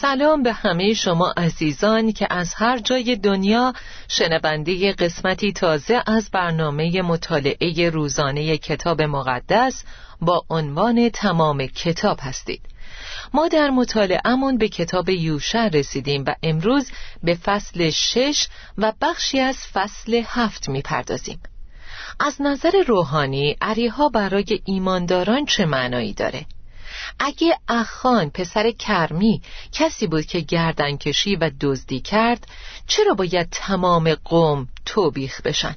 سلام به همه شما عزیزان که از هر جای دنیا شنونده قسمتی تازه از برنامه مطالعه روزانه کتاب مقدس با عنوان تمام کتاب هستید ما در مطالعهمون به کتاب یوشع رسیدیم و امروز به فصل شش و بخشی از فصل هفت می‌پردازیم از نظر روحانی عریها برای ایمانداران چه معنایی داره؟ اگه اخان پسر کرمی کسی بود که گردنکشی و دزدی کرد چرا باید تمام قوم توبیخ بشن؟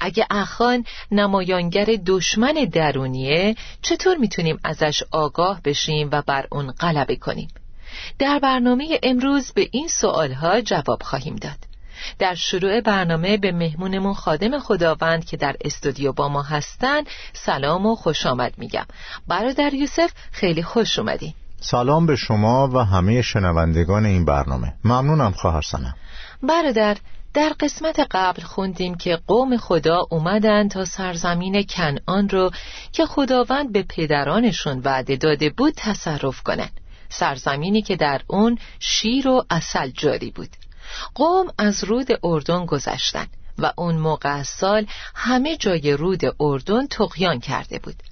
اگه اخان نمایانگر دشمن درونیه چطور می‌تونیم ازش آگاه بشیم و بر اون غلبه کنیم؟ در برنامه امروز به این سوالها جواب خواهیم داد در شروع برنامه به مهمونمون خادم خداوند که در استودیو با ما هستن سلام و خوش آمد میگم. برادر یوسف خیلی خوش اومدین سلام به شما و همه شنوندگان این برنامه. ممنونم خواهر سنم برادر در قسمت قبل خوندیم که قوم خدا اومدن تا سرزمین کنعان رو که خداوند به پدرانشون وعده داده بود تصرف کنن. سرزمینی که در اون شیر و اصل جاری بود. قوم از رود اردن گذشتن و اون موقع سال همه جای رود اردن تقیان کرده بود.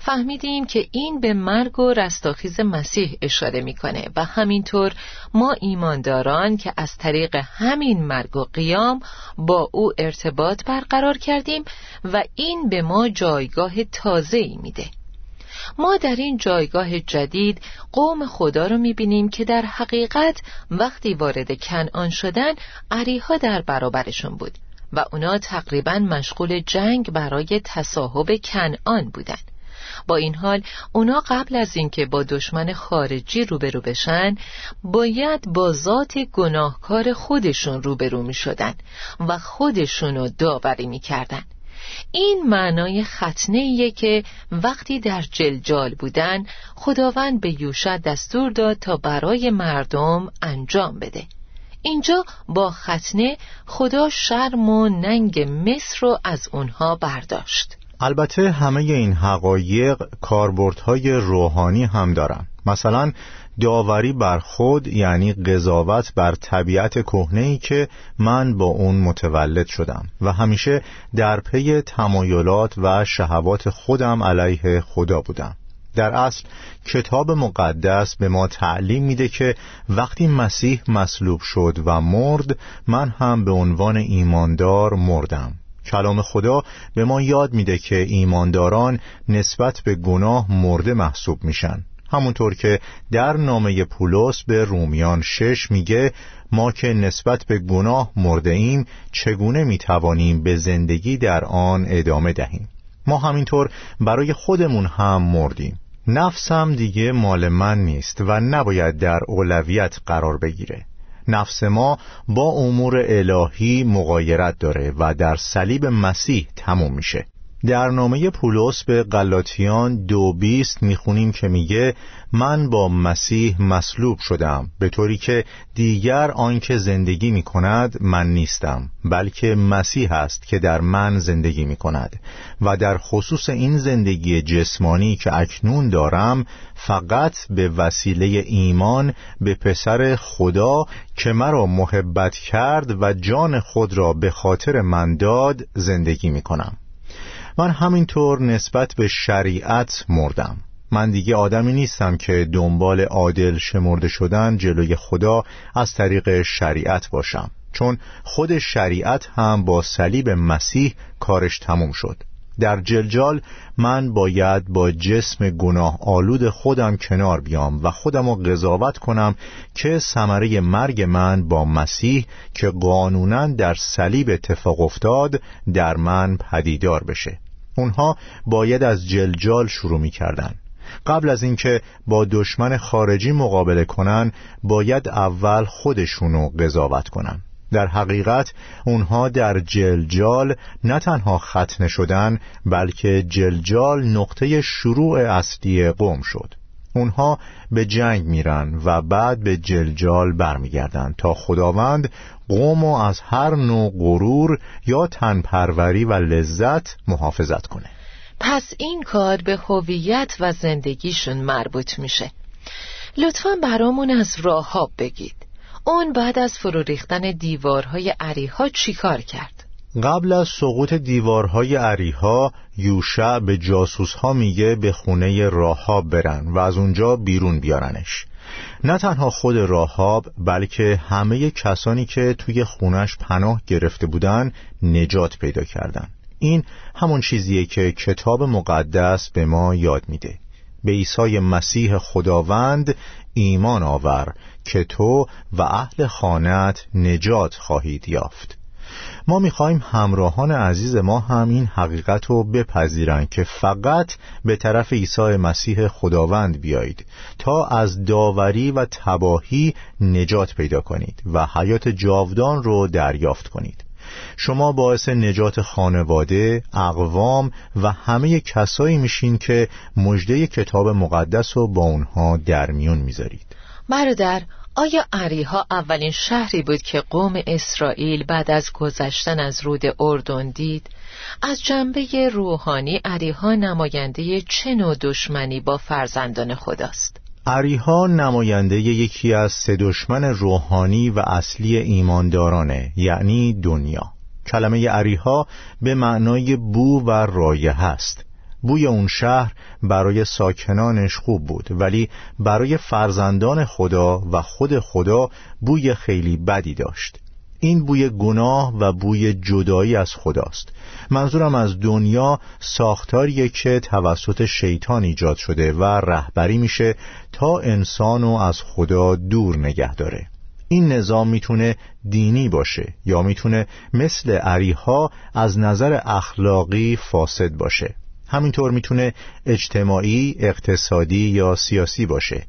فهمیدیم که این به مرگ و رستاخیز مسیح اشاره می‌کنه و همینطور ما ایمانداران که از طریق همین مرگ و قیام با او ارتباط برقرار کردیم و این به ما جایگاه تازه ای میده. ما در این جایگاه جدید قوم خدا رو می‌بینیم که در حقیقت وقتی وارد کنعان شدن عریها در برابرشون بود و اونا تقریبا مشغول جنگ برای تصاحب کنعان بودند. با این حال اونا قبل از اینکه با دشمن خارجی روبرو بشن باید با ذات گناهکار خودشون روبرو می شدن و خودشونو داوری می کردن. این معنای ختنه که وقتی در جلجال بودن خداوند به یوشع دستور داد تا برای مردم انجام بده. اینجا با ختنه خدا شرم و ننگ مصر رو از اونها برداشت. البته همه این حقایق کاربردهای روحانی هم دارن. مثلا داوری بر خود یعنی قضاوت بر طبیعت کهنه که من با اون متولد شدم و همیشه در پی تمایلات و شهوات خودم علیه خدا بودم. در اصل کتاب مقدس به ما تعلیم میده که وقتی مسیح مصلوب شد و مرد من هم به عنوان ایماندار مردم. کلام خدا به ما یاد میده که ایمانداران نسبت به گناه مرده محسوب میشن. همونطور که در نامه پولس به رومیان شش میگه ما که نسبت به گناه مرده ایم چگونه می‌توانیم به زندگی در آن ادامه دهیم؟ ما همینطور برای خودمون هم مردیم. نفسم دیگه مال من نیست و نباید در اولویت قرار بگیره. نفس ما با امور الهی مقایرت داره و در صلیب مسیح تموم میشه. در نامه پولس به غلاطیان دو بیست می‌خونیم که میگه من با مسیح مصلوب شدم به طوری که دیگر آنکه زندگی می‌کند من نیستم بلکه مسیح است که در من زندگی می‌کند. و در خصوص این زندگی جسمانی که اکنون دارم فقط به وسیله ایمان به پسر خدا که مرا محبت کرد و جان خود را به خاطر من داد زندگی می‌کنم. من همینطور نسبت به شریعت مردم. من دیگه آدمی نیستم که دنبال عادل شمرده شدن جلوی خدا از طریق شریعت باشم. چون خود شریعت هم با صلیب مسیح کارش تموم شد. در جلجال من باید با جسم گناه آلود خودم کنار بیام و خودم رو قضاوت کنم که ثمره مرگ من با مسیح که قانونا در صلیب اتفاق افتاد در من پدیدار بشه. اونها باید از جلجال شروع می کردن. قبل از اینکه با دشمن خارجی مقابله کنن باید اول خودشونو قضاوت کنن در حقیقت اونها در جلجال نه تنها ختنه شدن بلکه جلجال نقطه شروع اصلی قوم شد اونها به جنگ میرن و بعد به جلجال برمیگردند تا خداوند قوم و از هر نوع غرور یا تنپروری و لذت محافظت کنه. پس این کار به هویت و زندگیشون مربوط میشه. لطفا برامون از راهاب بگید. اون بعد از فرو ریختن دیوارهای عریها چیکار کرد؟ قبل از سقوط دیوارهای عریها یوشع به جاسوسها میگه به خونه راهاب برن و از اونجا بیرون بیارنش. نه تنها خود راهاب بلکه همه کسانی که توی خونش پناه گرفته بودن نجات پیدا کردن. این همون چیزیه که کتاب مقدس به ما یاد میده. به عیسی مسیح خداوند ایمان آور که تو و اهل خانت نجات خواهید یافت. ما می‌خواهیم همراهان عزیز ما هم این حقیقت رو بپذیرند که فقط به طرف عیسی مسیح خداوند بیایید تا از داوری و تباهی نجات پیدا کنید و حیات جاودان رو دریافت کنید. شما باعث نجات خانواده، اقوام و همه کسایی میشین که مجده کتاب مقدس رو با اونها در میون می‌ذارید. برادر آیا عریها اولین شهری بود که قوم اسرائیل بعد از گذشتن از رود اردن دید؟ از جنبه روحانی عریها نماینده چه نوع دشمنی با فرزندان خداست؟ عریها نماینده یکی از سه دشمن روحانی و اصلی ایماندارانه یعنی دنیا کلمه عریها به معنای بو و رایه هست بوی اون شهر برای ساکنانش خوب بود ولی برای فرزندان خدا و خود خدا بوی خیلی بدی داشت. این بوی گناه و بوی جدایی از خداست. منظورم از دنیا ساختاریه که توسط شیطان ایجاد شده و رهبری میشه تا انسانو از خدا دور نگه داره. این نظام می‌تونه دینی باشه یا می‌تونه مثل عریها از نظر اخلاقی فاسد باشه. همینطور می‌تونه اجتماعی، اقتصادی یا سیاسی باشه.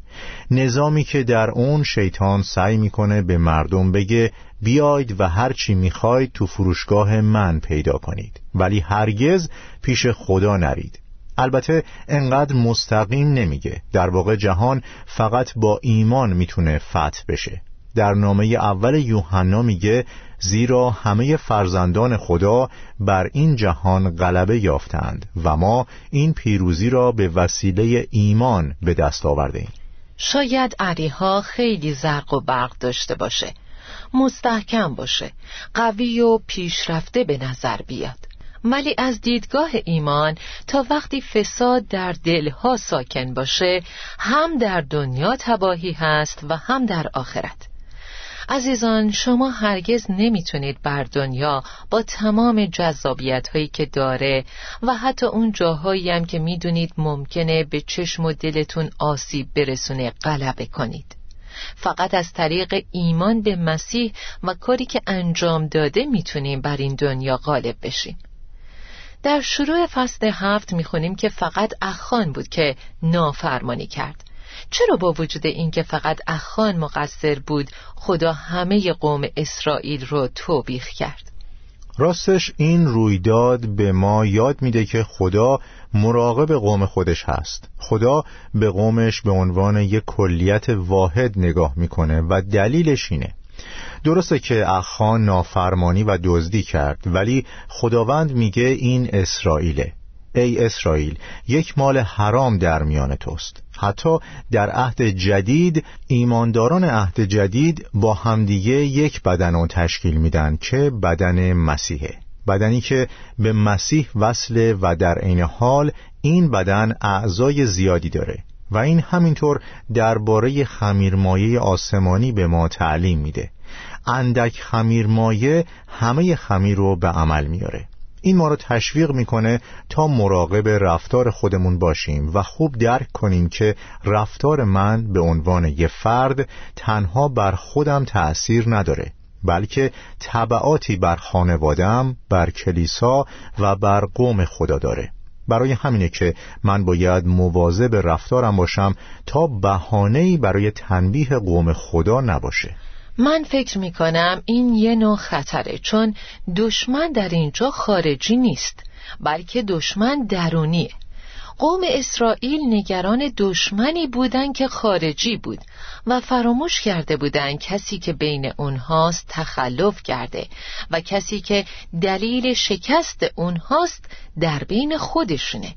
نظامی که در اون شیطان سعی می‌کنه به مردم بگه بیاید و هر چی می‌خواید تو فروشگاه من پیدا کنید. ولی هرگز پیش خدا نرید. البته انقدر مستقیم نمیگه. در واقع جهان فقط با ایمان می‌تونه فتح بشه. در نامه اول یوحنا میگه زیرا همه فرزندان خدا بر این جهان غلبه یافتند و ما این پیروزی را به وسیله ایمان به دست آورده ایم شاید عریها خیلی زرق و برق داشته باشه مستحکم باشه قوی و پیشرفته به نظر بیاد. ولی از دیدگاه ایمان تا وقتی فساد در دلها ساکن باشه هم در دنیا تباهی هست و هم در آخرت. عزیزان شما هرگز نمی‌تونید بر دنیا با تمام جذابیت هایی که داره و حتی اون جاهایی هم که می‌دونید ممکنه به چشم و دلتون آسیب برسونه غلبه کنید. فقط از طریق ایمان به مسیح و کاری که انجام داده می‌تونیم بر این دنیا غالب بشیم. در شروع فصل هفت می‌خونیم که فقط اخان بود که نافرمانی کرد. چرا با وجود اینکه فقط اخان مقصر بود خدا همه قوم اسرائیل رو توبیخ کرد؟ راستش این رویداد به ما یاد میده که خدا مراقب قوم خودش هست. خدا به قومش به عنوان یک کلیت واحد نگاه می‌کنه و دلیلش اینه. درسته که اخان نافرمانی و دزدی کرد ولی خداوند میگه این اسرائیله. ای اسرائیل یک مال حرام در میان توست. حتی در عهد جدید ایمانداران عهد جدید با همدیگه یک بدن رو تشکیل میدن که بدن مسیحه. بدنی که به مسیح وصله و در عین حال این بدن اعضای زیادی داره و این همینطور درباره خمیرمایه آسمانی به ما تعلیم میده. اندک خمیر مایه همه خمیر رو به عمل میاره. این ما رو تشویق می‌کنه تا مراقب رفتار خودمون باشیم و خوب درک کنیم که رفتار من به عنوان یه فرد تنها بر خودم تأثیر نداره بلکه طبعاتی بر خانوادم، بر کلیسا و بر قوم خدا داره. برای همینه که من باید مواظب رفتارم باشم تا بهانه‌ای برای تنبیه قوم خدا نباشه. من فکر می کنم این یه نوع خطره چون دشمن در اینجا خارجی نیست بلکه دشمن درونیه. قوم اسرائیل نگران دشمنی بودند که خارجی بود و فراموش کرده بودند کسی که بین اونهاست تخلف کرده و کسی که دلیل شکست اونهاست در بین خودشونه.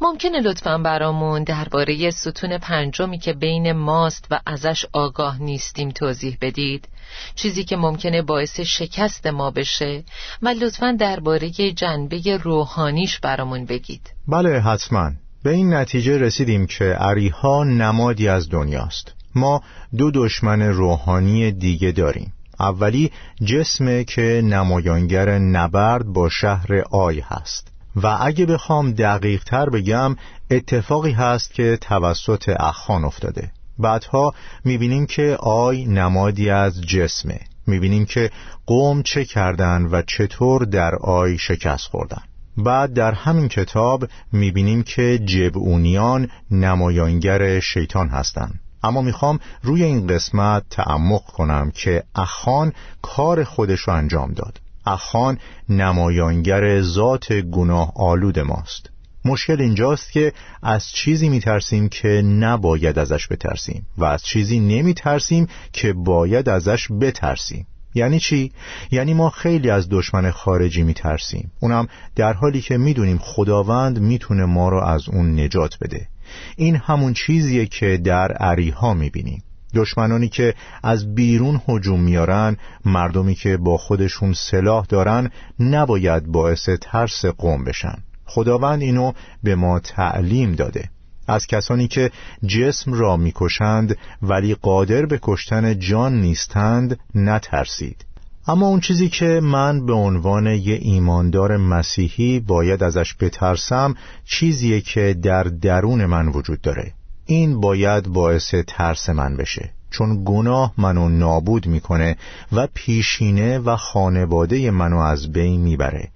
ممکنه لطفا برامون درباره ستون پنجمی که بین ماست و ازش آگاه نیستیم توضیح بدید. چیزی که ممکنه باعث شکست ما بشه و لطفا درباره جنبه روحانیش برامون بگید. بله حتما. به این نتیجه رسیدیم که عریها نمادی از دنیاست. ما دو دشمن روحانی دیگه داریم. اولی جسمه که نمایانگر نبرد با شهر آی هست. و اگه بخوام دقیق تر بگم اتفاقی هست که توسط اخان افتاده. بعدها می‌بینیم که آی نمادی از جسمه. می‌بینیم که قوم چه کردن و چطور در آی شکست خوردن. بعد در همین کتاب می‌بینیم که جبعونیان نمایانگر شیطان هستند. اما می‌خوام روی این قسمت تعمق کنم که اخان کار خودش رو انجام داد. اخان نمایانگر ذات گناه آلود ماست. مشکل اینجاست که از چیزی میترسیم که نباید ازش بترسیم و از چیزی نمیترسیم که باید ازش بترسیم. یعنی چی؟ یعنی ما خیلی از دشمن خارجی میترسیم. اونم در حالی که می‌دونیم خداوند می‌تونه ما رو از اون نجات بده. این همون چیزیه که در عریها می‌بینیم. دشمنانی که از بیرون هجوم میارن مردمی که با خودشون سلاح دارن نباید باعث ترس قوم بشن. خداوند اینو به ما تعلیم داده. از کسانی که جسم را می‌کشند ولی قادر به کشتن جان نیستند نترسید. اما اون چیزی که من به عنوان یه ایماندار مسیحی باید ازش بترسم چیزیه که در درون من وجود داره. این باید باعث ترس من بشه چون گناه منو نابود می‌کنه و پیشینه و خانواده منو از بین می‌بره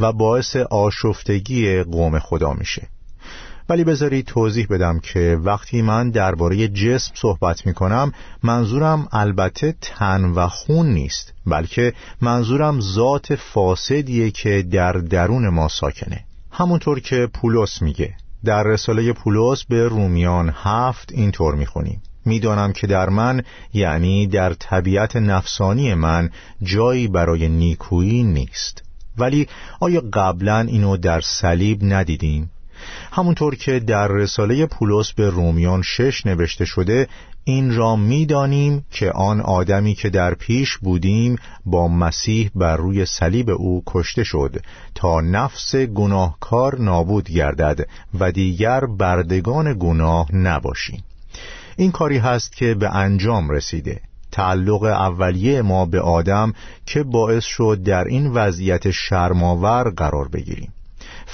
و باعث آشفتگی قوم خدا میشه. ولی بذارید توضیح بدم که وقتی من درباره جسم صحبت می کنم منظورم البته تن و خون نیست بلکه منظورم ذات فاسدیه که در درون ما ساکنه. همونطور که پولس میگه. در رساله پولس به رومیان هفت اینطور می‌خونیم می‌دانم که در من یعنی در طبیعت نفسانی من جایی برای نیکویی نیست ولی آیا قبلا اینو در صلیب ندیدیم؟ همونطور که در رساله پولس به رومیان شش نوشته شده این را می‌دانیم که آن آدمی که در پیش بودیم با مسیح بر روی صلیب او کشته شد تا نفس گناهکار نابود گردد و دیگر بردگان گناه نباشیم. این کاری هست که به انجام رسیده. تعلق اولیه ما به آدم که باعث شد در این وضعیت شرماور قرار بگیریم.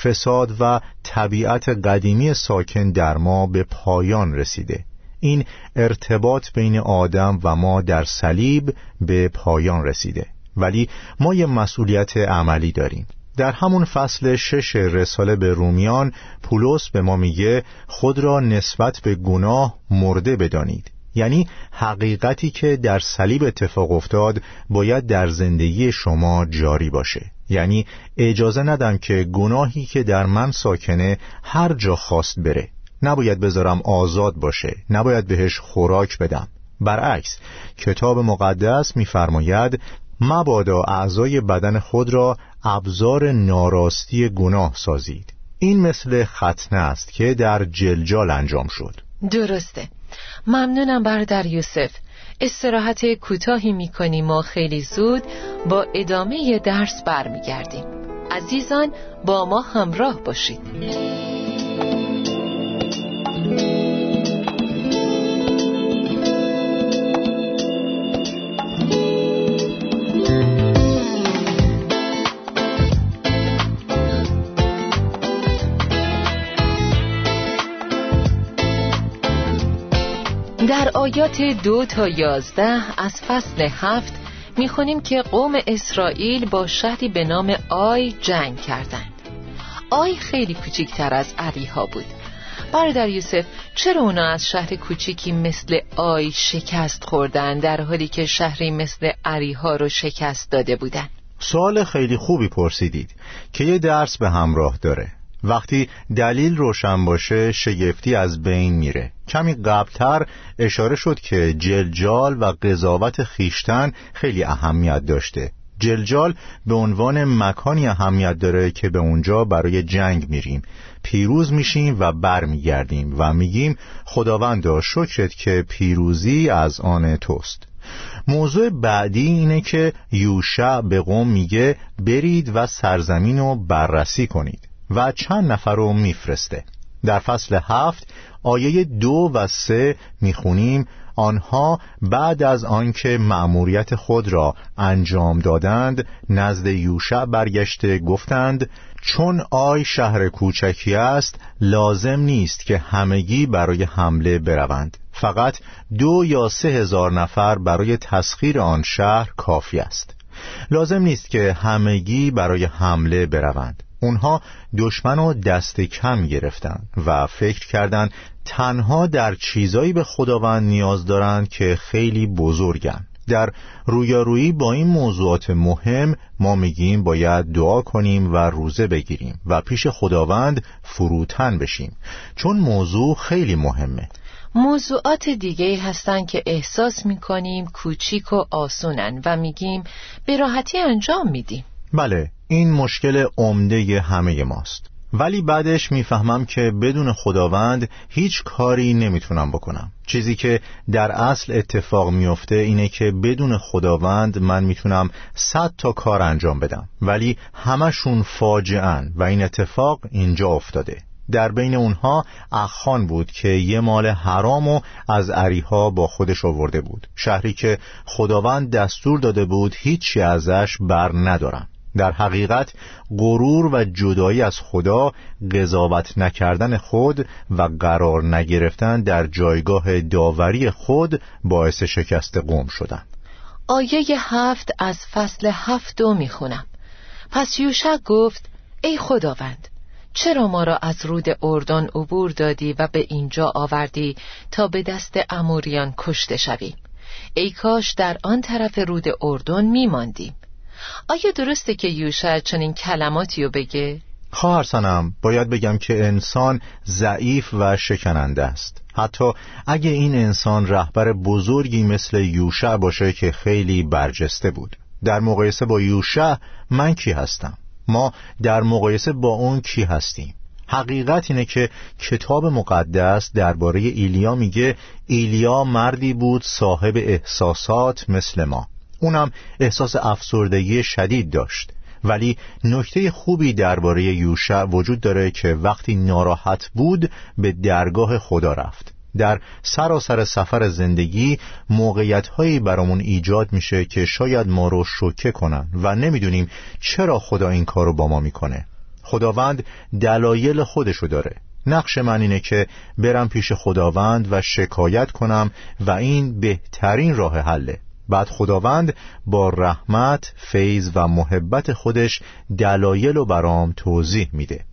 فساد و طبیعت قدیمی ساکن در ما به پایان رسیده. این ارتباط بین آدم و ما در صلیب به پایان رسیده. ولی ما یه مسئولیت عملی داریم. در همون فصل شش رساله به رومیان پولس به ما میگه خود را نسبت به گناه مرده بدانید. یعنی حقیقتی که در صلیب اتفاق افتاد باید در زندگی شما جاری باشه. یعنی اجازه ندم که گناهی که در من ساکنه هر جا خواست بره. نباید بذارم آزاد باشه. نباید بهش خوراک بدم. برعکس کتاب مقدس میفرماید مبادا اعضای بدن خود را ابزار ناراستی گناه سازید. این مثل ختنه است که در جلجال انجام شد. درسته. ممنونم بردر یوسف. استراحت کوتاهی می‌کنیم و خیلی زود با ادامه درس برمیگردیم. عزیزان با ما همراه باشید. آیات دو تا یازده از فصل هفت می‌خونیم که قوم اسرائیل با شهری به نام آی جنگ کردند. آی خیلی کوچیکتر از عریها بود. برادر یوسف چرا اونا از شهر کوچیکی مثل آی شکست خوردن در حالی که شهری مثل عریها رو شکست داده بودن؟ سوال خیلی خوبی پرسیدید که یه درس به همراه داره. وقتی دلیل روشن باشه شگفتی از بین میره. کمی قبلتر اشاره شد که جلجال و قضاوت خیشتن خیلی اهمیت داشته. جلجال به عنوان مکانی اهمیت داره که به اونجا برای جنگ میریم. پیروز میشیم و برمیگردیم و میگیم خداوندا شکرت که پیروزی از آن توست. موضوع بعدی اینه که یوشع به قوم میگه برید و سرزمین رو بررسی کنید. و چند نفر رو میفرسته. در فصل هفت آیه دو و سه می‌خونیم آنها بعد از آنکه مأموریت خود را انجام دادند نزد یوشع برگشته گفتند چون آی شهر کوچکی است لازم نیست که همگی برای حمله بروند. فقط دو یا سه هزار نفر برای تسخیر آن شهر کافی است. لازم نیست که همگی برای حمله بروند. اونها دشمن و دست کم گرفتن و فکر کردند تنها در چیزایی به خداوند نیاز دارند که خیلی بزرگن. در رویارویی با این موضوعات مهم ما میگیم باید دعا کنیم و روزه بگیریم و پیش خداوند فروتن بشیم. چون موضوع خیلی مهمه. موضوعات دیگه هستن که احساس می‌کنیم کوچیک و آسونن و میگیم به راحتی انجام میدیم. بله این مشکل عمده همه ماست. ولی بعدش می‌فهمم که بدون خداوند هیچ کاری نمی‌تونم بکنم. چیزی که در اصل اتفاق میفته اینه که بدون خداوند من می‌تونم صد تا کار انجام بدم. ولی همشون فاجعن و این اتفاق اینجا افتاده. در بین اونها اخان بود که یه مال حرام و از عریها با خودش آورده بود. شهری که خداوند دستور داده بود هیچی ازش بر ندارم. در حقیقت غرور و جدایی از خدا قضاوت نکردن خود و قرار نگرفتن در جایگاه داوری خود باعث شکست قوم شدن آیه هفت از فصل هفت رو می‌خونم. پس یوشع گفت ای خداوند چرا ما را از رود اردن عبور دادی و به اینجا آوردی تا به دست اموریان کشته شویم؟ ای کاش در آن طرف رود اردن میماندیم. آیا درسته که یوشع چنین کلماتی رو بگه؟ خواهر سنم باید بگم که انسان ضعیف و شکننده است. حتی اگه این انسان رهبر بزرگی مثل یوشع باشه که خیلی برجسته بود. در مقایسه با یوشع من کی هستم؟ ما در مقایسه با اون کی هستیم؟ حقیقت اینه که کتاب مقدس درباره ایلیا میگه ایلیا مردی بود صاحب احساسات مثل ما. اونم احساس افسردگی شدید داشت. ولی نکته خوبی درباره یوشع وجود داره که وقتی ناراحت بود به درگاه خدا رفت. در سراسر سفر زندگی موقعیت هایی برامون ایجاد میشه که شاید ما رو شوکه کنن و نمی‌دونیم چرا خدا این کارو با ما می‌کنه. خداوند دلایل خودشو داره. نقش من اینه که برم پیش خداوند و شکایت کنم و این بهترین راه حله. بعد خداوند با رحمت، فیض و محبت خودش دلایل و برام توضیح میده.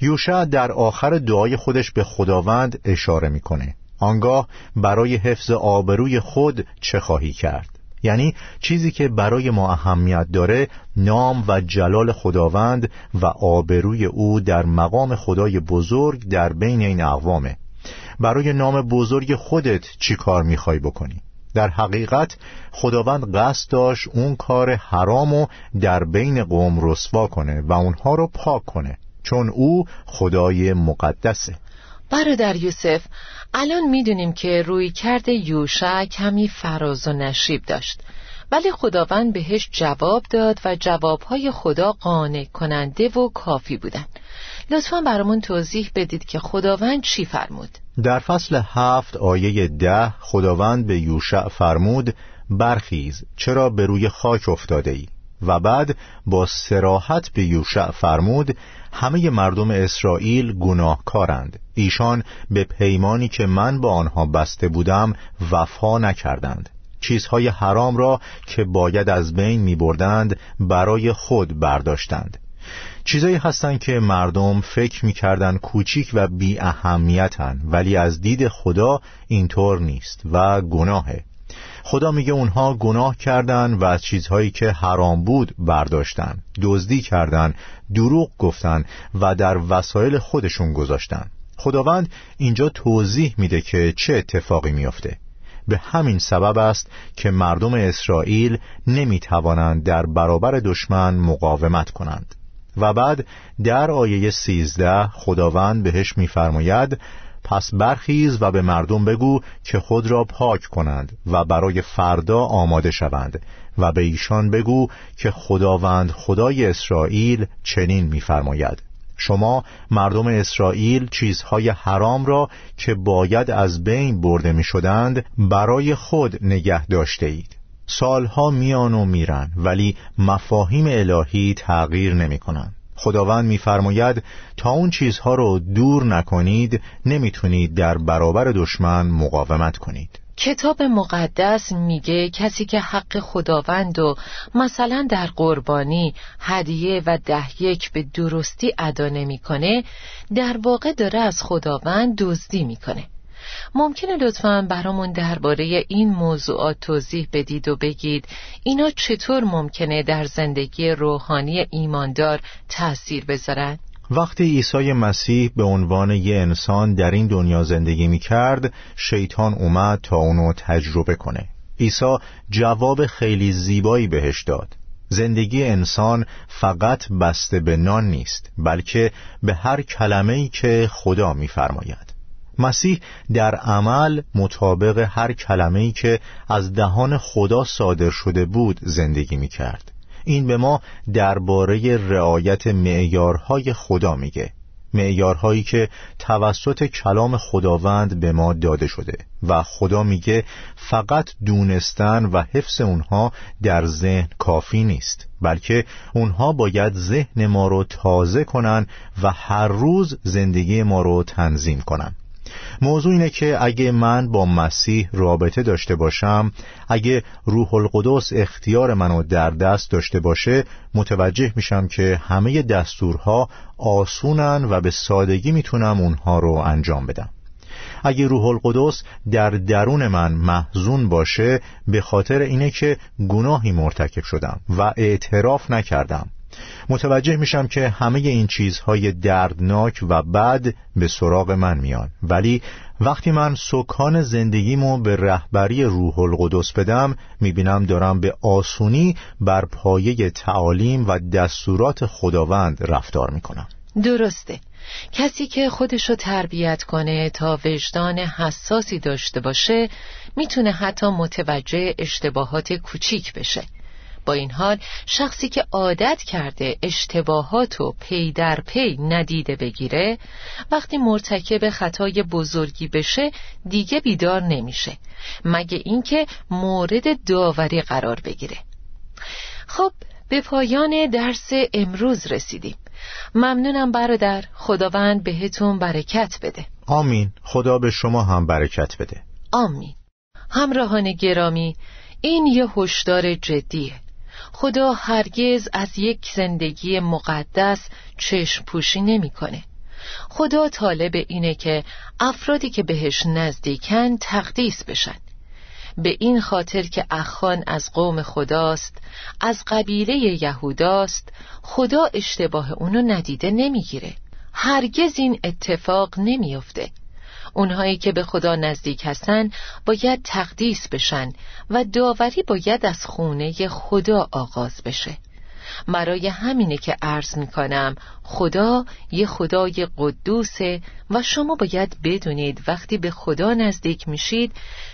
یوشع در آخر دعای خودش به خداوند اشاره می‌کنه. آنگاه برای حفظ آبروی خود چه خواهی کرد؟ یعنی چیزی که برای ما اهمیت داره نام و جلال خداوند و آبروی او در مقام خدای بزرگ در بین این اقوامه. برای نام بزرگ خودت چی کار می‌خوای بکنی؟ در حقیقت خداوند قصد داشت اون کار حرامو در بین قوم رسوا کنه و اونها رو پاک کنه چون او خدای مقدسه. برادر یوسف الان می‌دونیم که روی کرد یوشع کمی فراز و نشیب داشت ولی خداوند بهش جواب داد و جوابهای خدا قانع کننده و کافی بودن. لطفا برامون توضیح بدید که خداوند چی فرمود. در فصل هفت آیه ده خداوند به یوشع فرمود برخیز چرا به روی خاک افتاده ای و بعد با سراحت به یوشع فرمود همه مردم اسرائیل گناهکارند. ایشان به پیمانی که من با آنها بسته بودم وفا نکردند. چیزهای حرام را که باید از بین می بردند برای خود برداشتند. چیزایی هستند که مردم فکر می‌کردن کوچیک و بی اهمیتن ولی از دید خدا اینطور نیست و گناهه. خدا میگه اونها گناه کردن و از چیزهایی که حرام بود برداشتن دزدی کردن دروغ گفتن و در وسایل خودشون گذاشتن. خداوند اینجا توضیح میده که چه اتفاقی میافته. به همین سبب است که مردم اسرائیل نمی‌توانند در برابر دشمن مقاومت کنند. و بعد در آیه سیزده خداوند بهش میفرماید پس برخیز و به مردم بگو که خود را پاک کنند و برای فردا آماده شوند و به ایشان بگو که خداوند خدای اسرائیل چنین میفرماید. شما مردم اسرائیل چیزهای حرام را که باید از بین برده می شدند برای خود نگه داشته اید سالها میان و میرن ولی مفاهیم الهی تغییر نمی کنند خداوند میفرماید تا اون چیزها رو دور نکنید نمی‌تونید در برابر دشمن مقاومت کنید. کتاب مقدس میگه کسی که حق خداوند و مثلا در قربانی هدیه و ده یک به درستی ادا نمی‌کنه در واقع داره از خداوند دزدی می‌کنه. ممکنه لطفا برامون درباره این موضوعات توضیح بدید و بگید اینا چطور ممکنه در زندگی روحانی ایماندار تأثیر بذارن؟ وقتی عیسی مسیح به عنوان یه انسان در این دنیا زندگی می کرد شیطان اومد تا اونو تجربه کنه. عیسی جواب خیلی زیبایی بهش داد. زندگی انسان فقط بسته به نان نیست بلکه به هر کلمه‌ای که خدا می‌فرماید. مسیح در عمل مطابق هر کلمه‌ای که از دهان خدا صادر شده بود زندگی می کرد این به ما درباره رعایت معیارهای خدا میگه. معیارهایی که توسط کلام خداوند به ما داده شده و خدا میگه فقط دونستن و حفظ اونها در ذهن کافی نیست بلکه اونها باید ذهن ما رو تازه کنن و هر روز زندگی ما رو تنظیم کنن. موضوع اینه که اگه من با مسیح رابطه داشته باشم اگه روح القدس اختیار منو در دست داشته باشه متوجه میشم که همه دستورها آسونن و به سادگی می‌تونم اونها رو انجام بدم. اگه روح القدس در درون من محزون باشه به خاطر اینه که گناهی مرتکب شدم و اعتراف نکردم. متوجه میشم که همه این چیزهای دردناک و بد به سراغ من میان. ولی وقتی من سکان زندگیمو به رهبری روح القدس بدم می‌بینم دارم به آسونی بر پایه تعالیم و دستورات خداوند رفتار می‌کنم. درسته. کسی که خودشو تربیت کنه تا وجدان حساسی داشته باشه می‌تونه حتی متوجه اشتباهات کوچیک بشه. با این حال شخصی که عادت کرده اشتباهات و پی در پی ندیده بگیره وقتی مرتکب خطای بزرگی بشه دیگه بیدار نمیشه مگه اینکه مورد داوری قرار بگیره. خب به پایان درس امروز رسیدیم. ممنونم برادر خداوند بهتون برکت بده. آمین. خدا به شما هم برکت بده. آمین. همراهان گرامی این یه هشدار جدیه. خدا هرگز از یک زندگی مقدس چشم پوشی نمی‌کنه. خدا طالب اینه که افرادی که بهش نزدیکن تقدیس بشن. به این خاطر که اخان از قوم خداست از قبیله یهوداست خدا اشتباه اونو ندیده نمی‌گیره. هرگز این اتفاق نمیافته. اونهایی که به خدا نزدیک هستن باید تقدیس بشن و داوری باید از خونه خدا آغاز بشه. برای همینه که عرض می‌کنم خدا یه خدای قدوسه و شما باید بدونید وقتی به خدا نزدیک میشید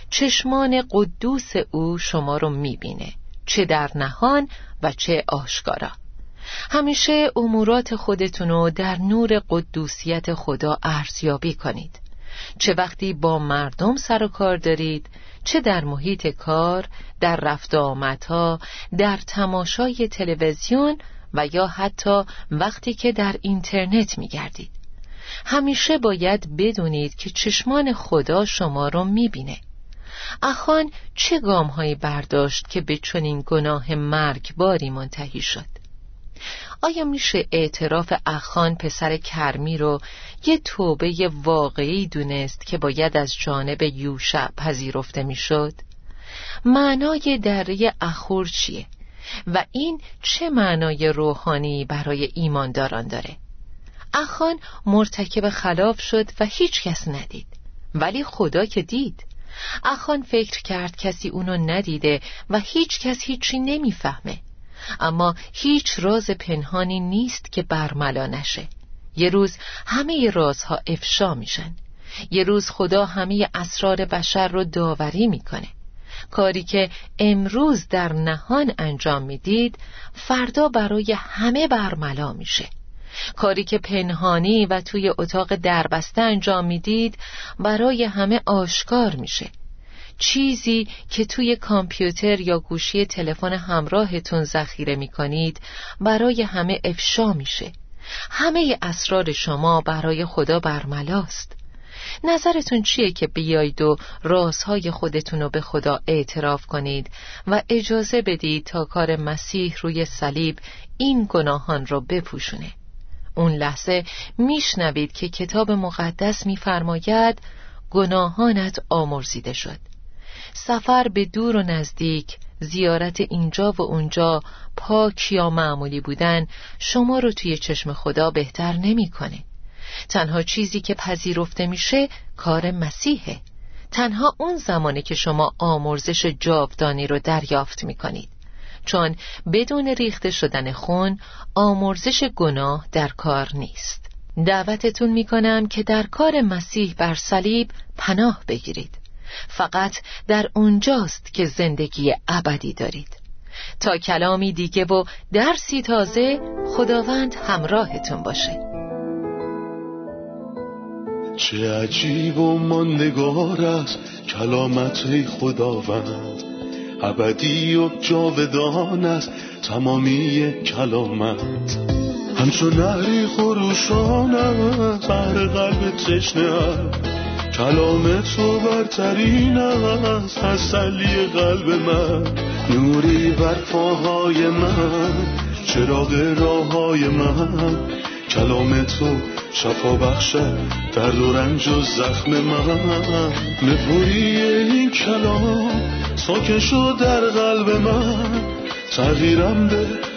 چشمان قدوس او شما رو می‌بینه چه در نهان و چه آشکارا. همیشه امورات خودتون رو در نور قدوسیت خدا ارزیابی کنید. چه وقتی با مردم سر و کار دارید چه در محیط کار در رفت آمدها در تماشای تلویزیون و یا حتی وقتی که در اینترنت می گردید همیشه باید بدونید که چشمان خدا شما رو می بینه اخوان چه گام هایی برداشت که به چنین گناه مرگباری منتهی شد؟ آیا میشه اعتراف اخان پسر کرمی رو یه توبه واقعی دونست که باید از جانب یوشع پذیرفته می‌شد؟ معنای دره اخور چیه؟ و این چه معنای روحانی برای ایمانداران داره؟ اخان مرتکب خلاف شد و هیچ کس ندید ولی خدا که دید اخان فکر کرد کسی اونو ندیده و هیچ کس هیچی نمی‌فهمه اما هیچ راز پنهانی نیست که برملا نشه. یه روز همه رازها افشا میشن. یه روز خدا همه اسرار بشر رو داوری می‌کنه. کاری که امروز در نهان انجام می‌دید فردا برای همه برملا میشه. کاری که پنهانی و توی اتاق دربسته انجام می‌دید برای همه آشکار میشه. چیزی که توی کامپیوتر یا گوشی تلفن همراهتون ذخیره می کنید برای همه افشا میشه. همه اسرار شما برای خدا برملاست. نظرتون چیه که بیایید و رازهای خودتون رو به خدا اعتراف کنید و اجازه بدید تا کار مسیح روی صلیب این گناهان رو بپوشونه؟ اون لحظه میشنوید که کتاب مقدس میفرماید گناهانت آمرزیده شد. سفر به دور و نزدیک زیارت اینجا و اونجا پاک یا معمولی بودن شما رو توی چشم خدا بهتر نمی‌کنه. تنها چیزی که پذیرفته میشه کار مسیحه. تنها اون زمانی که شما آمرزش جاودانی رو دریافت می‌کنید. چون بدون ریخته شدن خون آمرزش گناه در کار نیست. دعوتتون می‌کنم که در کار مسیح بر صلیب پناه بگیرید. فقط در اونجاست که زندگی ابدی دارید. تا کلامی دیگه و درسی تازه خداوند همراهتون باشه. چه عجیب و ماندگار است کلامت خداوند. ابدی و جاودان است تمامی کلامت. همچون نهری خروشان است بر قلب تشنه کلام تو برترین است تسلی قلب من. نوری بر پاهای من چراغ راه های من. کلام تو شفا بخشد درد و رنج و زخم من. نپوری این کلام ساکن شد در قلب من. تغییرم به